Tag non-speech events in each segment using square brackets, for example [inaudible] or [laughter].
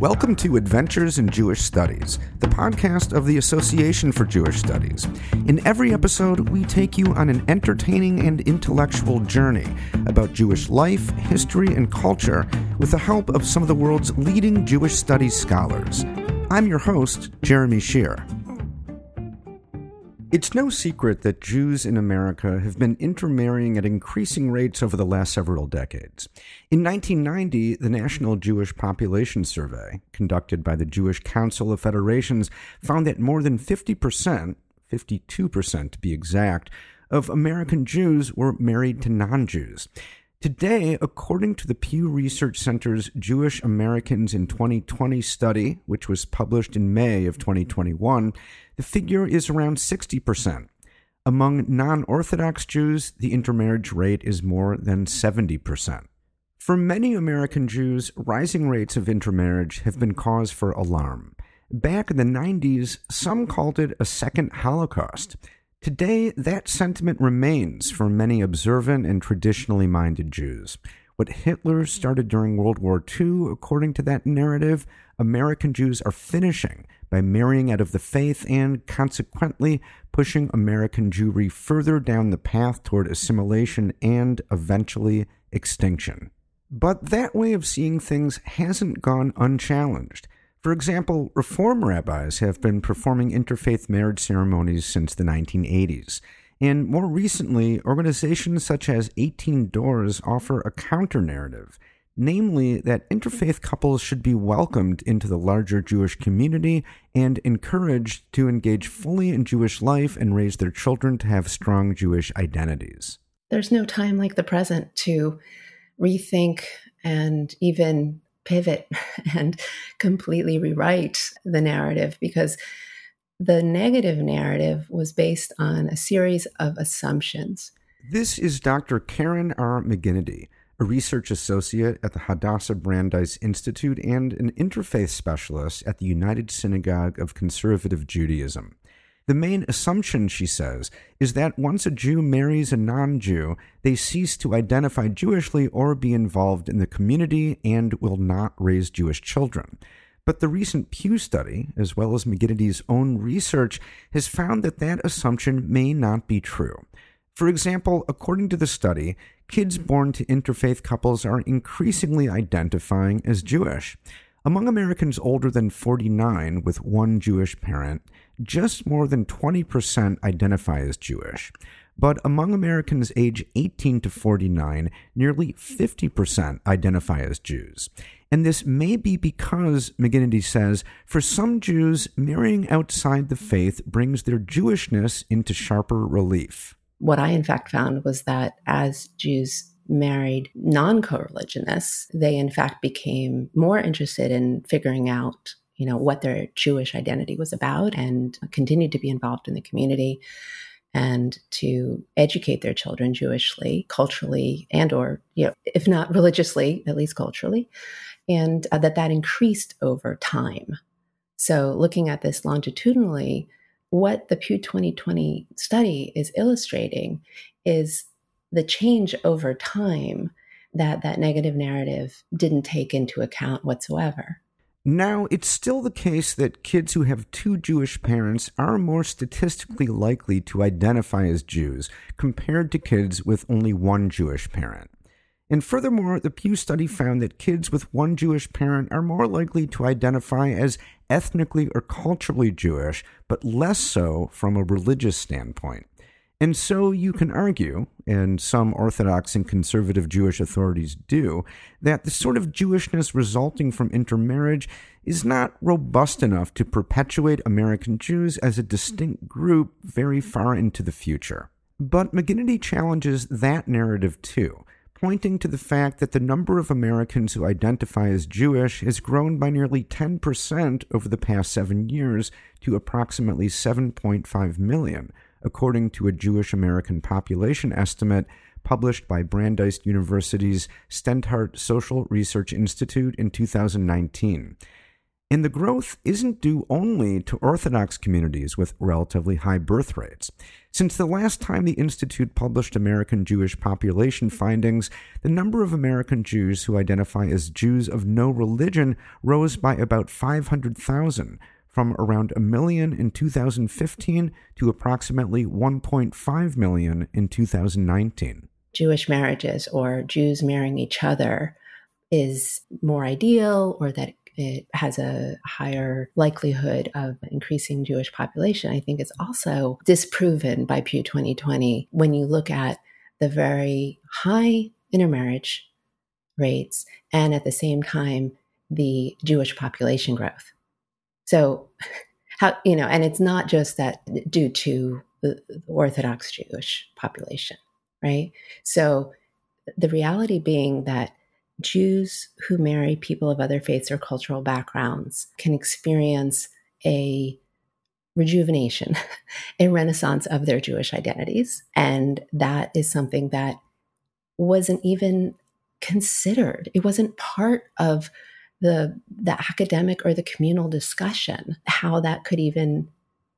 Welcome to Adventures in Jewish Studies, the podcast of the Association for Jewish Studies. In every episode, we take you on an entertaining and intellectual journey about Jewish life, history, and culture with the help of some of the world's leading Jewish studies scholars. I'm your host, Jeremy Sher. It's no secret that Jews in America have been intermarrying at increasing rates over the last several decades. In 1990, the National Jewish Population Survey, conducted by the Jewish Council of Federations, found that more than 50%, 52% to be exact, of American Jews were married to non Jews. Today, according to the Pew Research Center's Jewish Americans in 2020 study, which was published in May of 2021, the figure is around 60%. Among non Orthodox Jews, the intermarriage rate is more than 70%. For many American Jews, rising rates of intermarriage have been cause for alarm. Back in the 90s, some called it a second Holocaust. Today, that sentiment remains for many observant and traditionally minded Jews. What Hitler started during World War II, according to that narrative, American Jews are finishing by marrying out of the faith and, consequently, pushing American Jewry further down the path toward assimilation and, eventually, extinction. But that way of seeing things hasn't gone unchallenged. For example, Reform rabbis have been performing interfaith marriage ceremonies since the 1980s. And more recently, organizations such as 18 Doors offer a counter narrative, namely that interfaith couples should be welcomed into the larger Jewish community and encouraged to engage fully in Jewish life and raise their children to have strong Jewish identities. There's no time like the present to rethink and even pivot [laughs] and completely rewrite the narrative because the negative narrative was based on a series of assumptions. This is Dr. Keren R. McGinity, a research associate at the Hadassah Brandeis Institute and an interfaith specialist at the United Synagogue of Conservative Judaism. The main assumption, she says, is that once a Jew marries a non Jew, they cease to identify Jewishly or be involved in the community and will not raise Jewish children. But the recent Pew study, as well as McGinity's own research, has found that that assumption may not be true. For example, according to the study, kids born to interfaith couples are increasingly identifying as Jewish. Among Americans older than 49 with one Jewish parent, just more than 20% identify as Jewish. But among Americans age 18 to 49, nearly 50% identify as Jews. And this may be because, McGinity says, for some Jews, marrying outside the faith brings their Jewishness into sharper relief. What I, in fact, found was that as Jews married non co religionists, they in fact became more interested in figuring out you know what their jewish identity was about and continued to be involved in the community and to educate their children jewishly culturally and or you know if not religiously at least culturally and uh, that that increased over time so looking at this longitudinally what the pew 2020 study is illustrating is the change over time that that negative narrative didn't take into account whatsoever. Now, it's still the case that kids who have two Jewish parents are more statistically likely to identify as Jews compared to kids with only one Jewish parent. And furthermore, the Pew study found that kids with one Jewish parent are more likely to identify as ethnically or culturally Jewish, but less so from a religious standpoint. And so you can argue, and some Orthodox and conservative Jewish authorities do, that the sort of Jewishness resulting from intermarriage is not robust enough to perpetuate American Jews as a distinct group very far into the future. But McGinity challenges that narrative too, pointing to the fact that the number of Americans who identify as Jewish has grown by nearly 10% over the past seven years to approximately 7.5 million according to a Jewish American population estimate published by Brandeis University's Steinhardt Social Research Institute in 2019. And the growth isn't due only to Orthodox communities with relatively high birth rates. Since the last time the Institute published American Jewish population findings, the number of American Jews who identify as Jews of no religion rose by about 500,000, from around a million in 2015 to approximately 1.5 million in 2019. Jewish marriages or Jews marrying each other is more ideal or that it has a higher likelihood of increasing Jewish population, I think is also disproven by Pew 2020 when you look at the very high intermarriage rates and at the same time the Jewish population growth. So, how, you know, and it's not just that due to the Orthodox Jewish population, right? So, the reality being that Jews who marry people of other faiths or cultural backgrounds can experience a rejuvenation, [laughs] a renaissance of their Jewish identities. And that is something that wasn't even considered. It wasn't part of the the academic or the communal discussion how that could even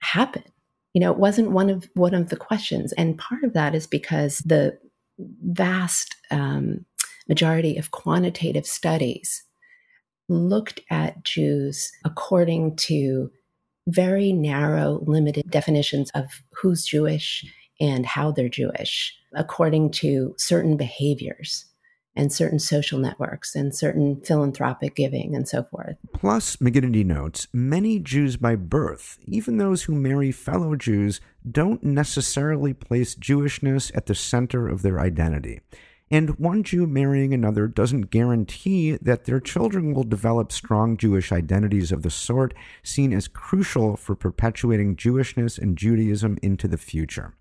happen. You know, it wasn't one of one of the questions, and part of that is because the vast um, majority of quantitative studies looked at Jews according to very narrow, limited definitions of who's Jewish and how they're Jewish, according to certain behaviors and certain social networks and certain philanthropic giving and so forth. Plus, McGinity notes many Jews by birth, even those who marry fellow Jews, don't necessarily place Jewishness at the center of their identity. And one Jew marrying another doesn't guarantee that their children will develop strong Jewish identities of the sort seen as crucial for perpetuating Jewishness and Judaism into the future.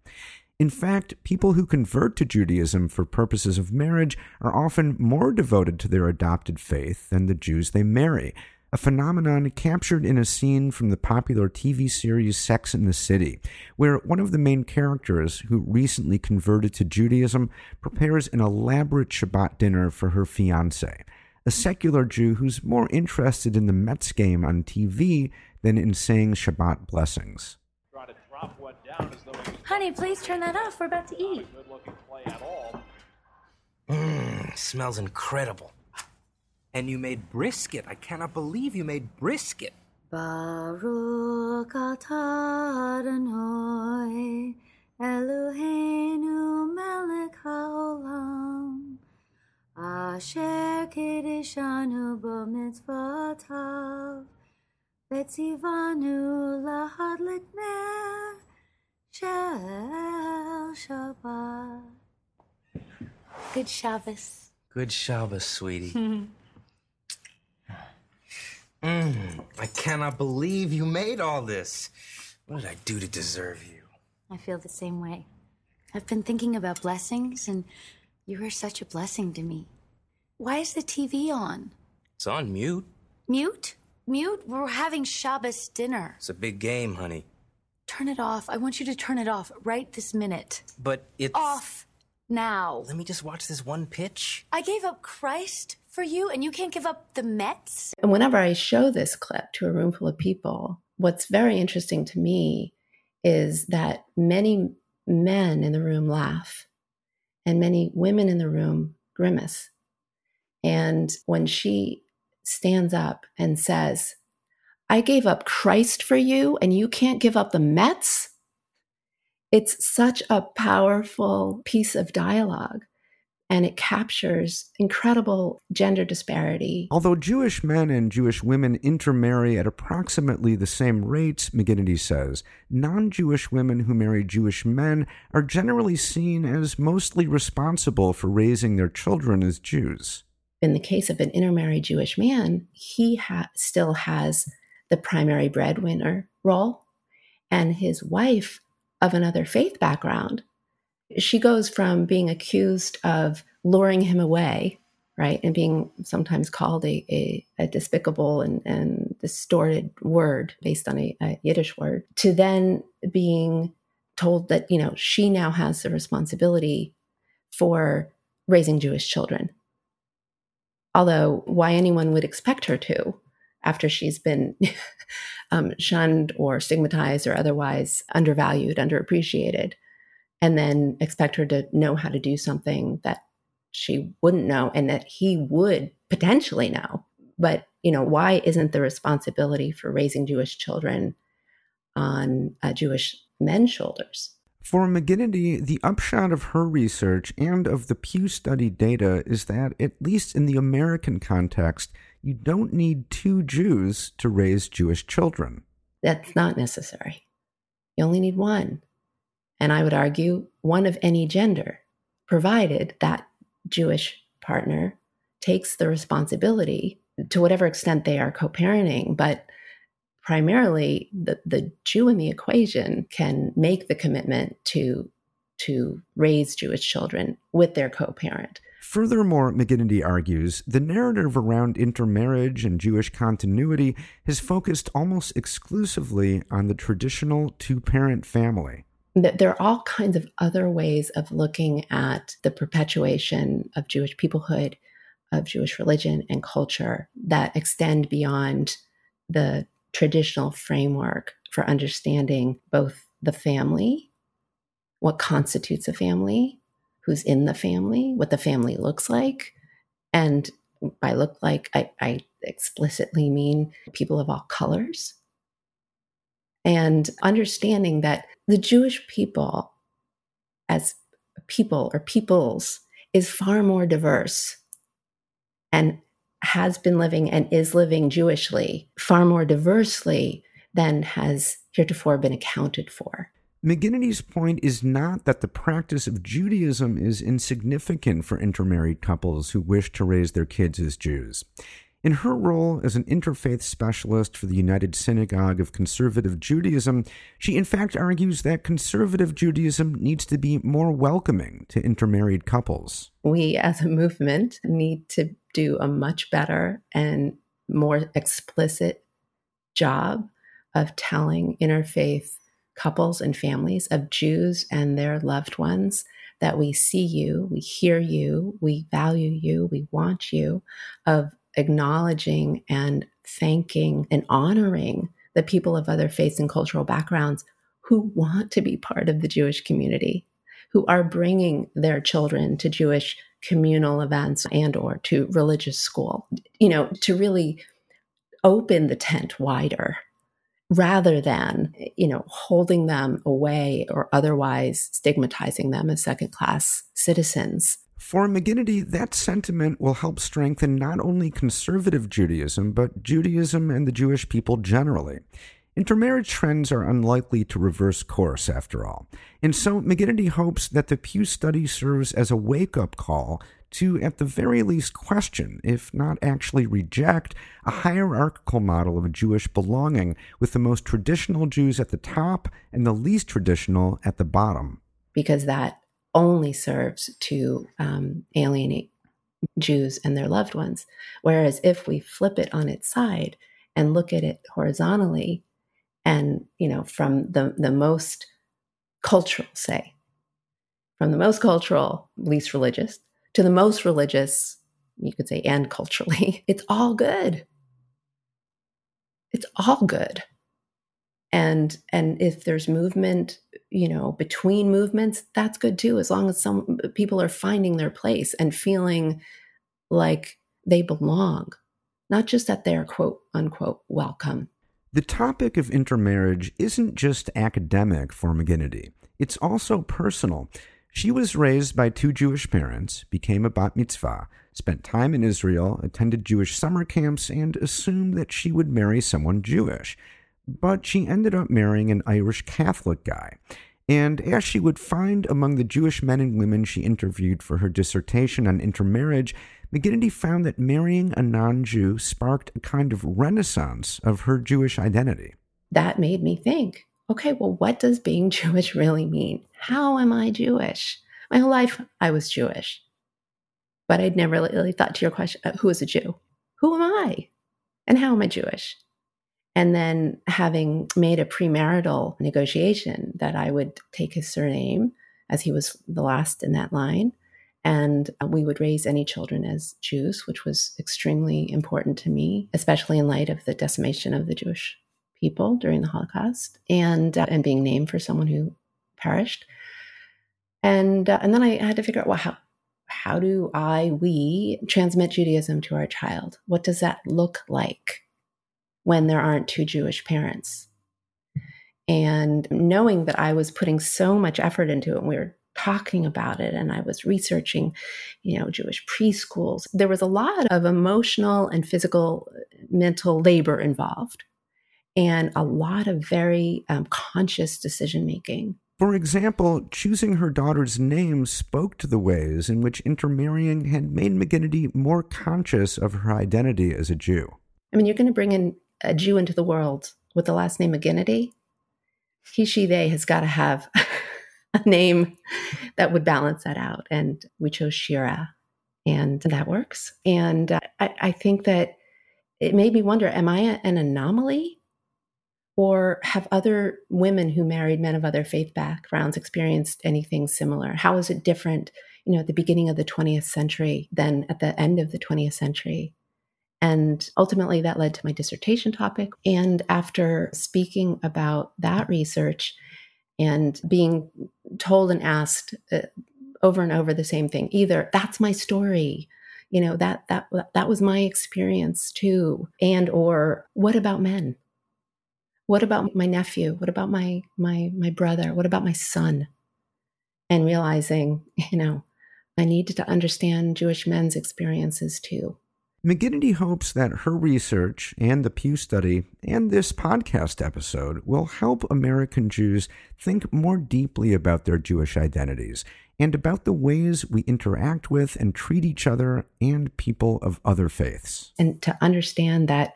In fact, people who convert to Judaism for purposes of marriage are often more devoted to their adopted faith than the Jews they marry, a phenomenon captured in a scene from the popular TV series Sex and the City, where one of the main characters, who recently converted to Judaism, prepares an elaborate Shabbat dinner for her fiance, a secular Jew who's more interested in the Mets game on TV than in saying Shabbat blessings. Honey, please turn that off. We're about to eat. Mmm, smells incredible. And you made brisket. I cannot believe you made brisket. Baruch atah Adonai Eloheinu melech haolam Asher kiddushanu b'mitzvotav Vetzivanu lahadlik ner Shabbat Good Shabbos. Good Shabbos, sweetie. [laughs] Mm, I cannot believe you made all this. What did I do to deserve you? I feel the same way. I've been thinking about blessings, and you are such a blessing to me. Why is the TV on? It's on mute. Mute? Mute? We're having Shabbos dinner. It's a big game, honey. Turn it off. I want you to turn it off right this minute. But it's. Off now. Let me just watch this one pitch. I gave up Christ for you, and you can't give up the Mets? And whenever I show this clip to a room full of people, what's very interesting to me is that many men in the room laugh and many women in the room grimace. And when she stands up and says, I gave up Christ for you, and you can't give up the Mets. It's such a powerful piece of dialogue and it captures incredible gender disparity. Although Jewish men and Jewish women intermarry at approximately the same rates, McGinity says, non Jewish women who marry Jewish men are generally seen as mostly responsible for raising their children as Jews. In the case of an intermarried Jewish man, he ha- still has the primary breadwinner role, and his wife of another faith background she goes from being accused of luring him away, right, and being sometimes called a, a, a despicable and, and, distorted word based on a, a Yiddish word, to then being told that, you know, she now has the responsibility for raising Jewish children. Although, why anyone would expect her to, after she's been [laughs] um, shunned or stigmatized or otherwise undervalued, underappreciated, and then expect her to know how to do something that she wouldn't know and that he would potentially know. But, you know, why isn't the responsibility for raising Jewish children on uh, Jewish men's shoulders? For McGinity, the upshot of her research and of the Pew study data is that, at least in the American context, you don't need two Jews to raise Jewish children. That's not necessary. You only need one. And I would argue one of any gender, provided that Jewish partner takes the responsibility to whatever extent they are co parenting, but primarily the, the Jew in the equation can make the commitment to to raise Jewish children with their co-parent. Furthermore, McGinity argues, the narrative around intermarriage and Jewish continuity has focused almost exclusively on the traditional two parent family. There are all kinds of other ways of looking at the perpetuation of Jewish peoplehood, of Jewish religion and culture that extend beyond the traditional framework for understanding both the family, what constitutes a family, who's in the family, what the family looks like. And by look like, I, I explicitly mean people of all colors. And understanding that the Jewish people, as people or peoples, is far more diverse and has been living and is living Jewishly far more diversely than has heretofore been accounted for. McGinity's point is not that the practice of Judaism is insignificant for intermarried couples who wish to raise their kids as Jews. In her role as an interfaith specialist for the United Synagogue of Conservative Judaism, she in fact argues that conservative Judaism needs to be more welcoming to intermarried couples. We as a movement need to do a much better and more explicit job of telling interfaith couples and families of Jews and their loved ones that we see you, we hear you, we value you, we want you, of acknowledging and thanking and honoring the people of other faiths and cultural backgrounds who want to be part of the Jewish community, who are bringing their children to Jewish communal events and or to religious school. You know to really open the tent wider rather than you know holding them away or otherwise stigmatizing them as second class citizens for McGinity, that sentiment will help strengthen not only conservative Judaism, but Judaism and the Jewish people generally. Intermarriage trends are unlikely to reverse course, after all. And so McGinity hopes that the Pew study serves as a wake up call to, at the very least, question, if not actually reject, a hierarchical model of Jewish belonging with the most traditional Jews at the top and the least traditional at the bottom. Because that only serves to um, alienate Jews and their loved ones. Whereas if we flip it on its side and look at it horizontally, and you know from the the most cultural say from the most cultural least religious to the most religious you could say and culturally [laughs] it's all good. It's all good. And and if there's movement you know between movements that's good too as long as some people are finding their place and feeling like they belong not just that they're quote unquote welcome. The topic of intermarriage isn't just academic for McGinity, it's also personal. She was raised by two Jewish parents, became a bat mitzvah, spent time in Israel, attended Jewish summer camps, and assumed that she would marry someone Jewish. But she ended up marrying an Irish Catholic guy. And as she would find among the Jewish men and women she interviewed for her dissertation on intermarriage, McGinity found that marrying a non Jew sparked a kind of renaissance of her Jewish identity. That made me think okay, well, what does being [laughs] Jewish really mean? How am I Jewish? My whole life, I was Jewish. But I'd never really thought to your question uh, who is a Jew? Who am I? And how am I Jewish? And then having made a premarital negotiation that I would take his surname as he was the last in that line And we would raise any children as Jews, which was extremely important to me, especially in light of the decimation of the Jewish people during the Holocaust and, uh, and being named for someone who perished. And, uh, and then I had to figure out, well, how, how do I, we transmit Judaism to our child? What does that look like when there aren't two Jewish parents? And knowing that I was putting so much effort into it, and we were talking about it, and I was researching, you know, Jewish preschools, there was a lot of emotional and physical, mental labor involved, and a lot of very um, conscious decision making. For example, choosing her daughter's name spoke to the ways in which intermarrying had made McGinity more conscious of her identity as a Jew. I mean, you're going to bring in a Jew into the world with the last name McGinity. He, she, they has got to have [laughs] a name that would balance that out. And we chose Shira, and that works. And uh, I, I think that it made me wonder am I an anomaly? Or have other women who married men of other faith backgrounds experienced anything similar? How is it different, you know, at the beginning of the 20th century than at the end of the 20th century? And ultimately, that led to my dissertation topic. And after speaking about that research and being told and asked uh, over and over the same thing, either that's my story, you know, that that that was my experience too, and or what about men? What about my nephew? What about my my my brother? What about my son? And realizing [laughs] you know i needed to understand jewish men's experiences too. McGinity hopes that her research and the Pew study and this podcast episode will help American Jews think more deeply about their Jewish identities and about the ways we interact with and treat each other and people of other faiths. And to understand that,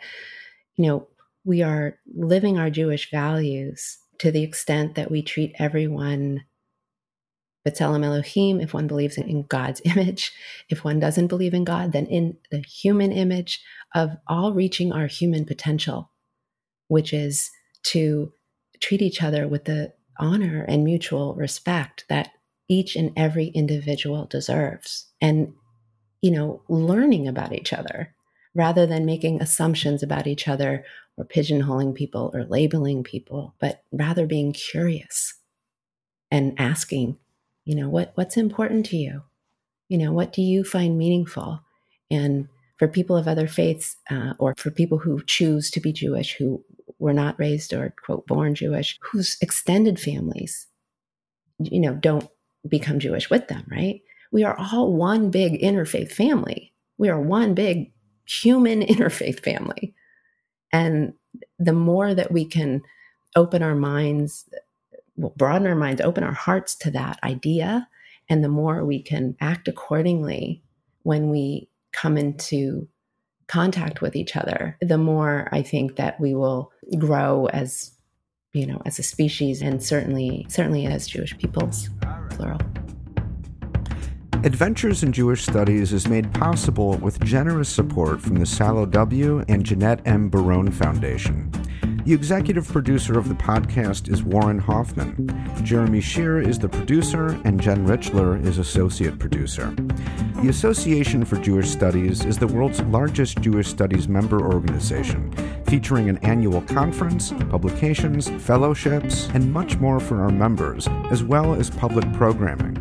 you know, we are living our Jewish values to the extent that we treat everyone B'Tselem Elohim, if one believes in God's [laughs] image. If one doesn't believe in God, then in the human image of all reaching our human potential, which is to treat each other with the honor and mutual respect that each and every individual deserves. And, you know, learning about each other rather than making assumptions about each other or pigeonholing people or labeling people, but rather being curious and asking, you know, what, what's important to you? You know, what do you find meaningful? And for people of other faiths, uh, or for people who choose to be Jewish, who were not raised or, quote, born Jewish, whose extended families, you know, don't become Jewish with them, right? We are all one big interfaith family. We are one big human [laughs] interfaith family. And the more that we can open our minds, broaden our minds, open our hearts to that idea, and the more we can act accordingly when we come into contact with each other, the more I think that we will grow as you know as a species and certainly certainly as Jewish peoples plural. Adventures in Jewish Studies is made possible with generous support from the Salo W. and Jeanette M. Baron Foundation. The executive producer of the podcast is Warren Hoffman. Jeremy Sher is the producer, and Jen Richler is associate producer. The Association for Jewish Studies is the world's largest Jewish Studies member organization, featuring an annual conference, publications, fellowships, and much more for our members, as well as public programming.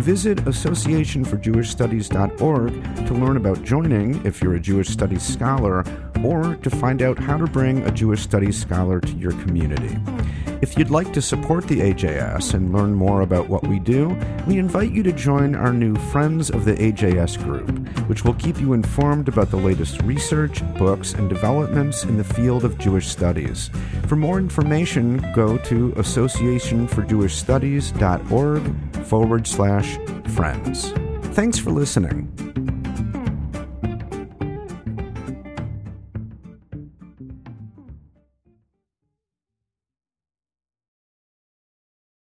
Visit associationforjewishstudies.org to learn about joining if you're a Jewish Studies scholar or to find out how to bring a Jewish Studies scholar to your community. If you'd like to support the AJS and learn more about what we do, we invite you to join our new Friends of the AJS group, which will keep you informed about the latest research, books, and developments in the field of Jewish studies. For more information, go to associationforjewishstudies.org forward slash friends. Thanks for listening.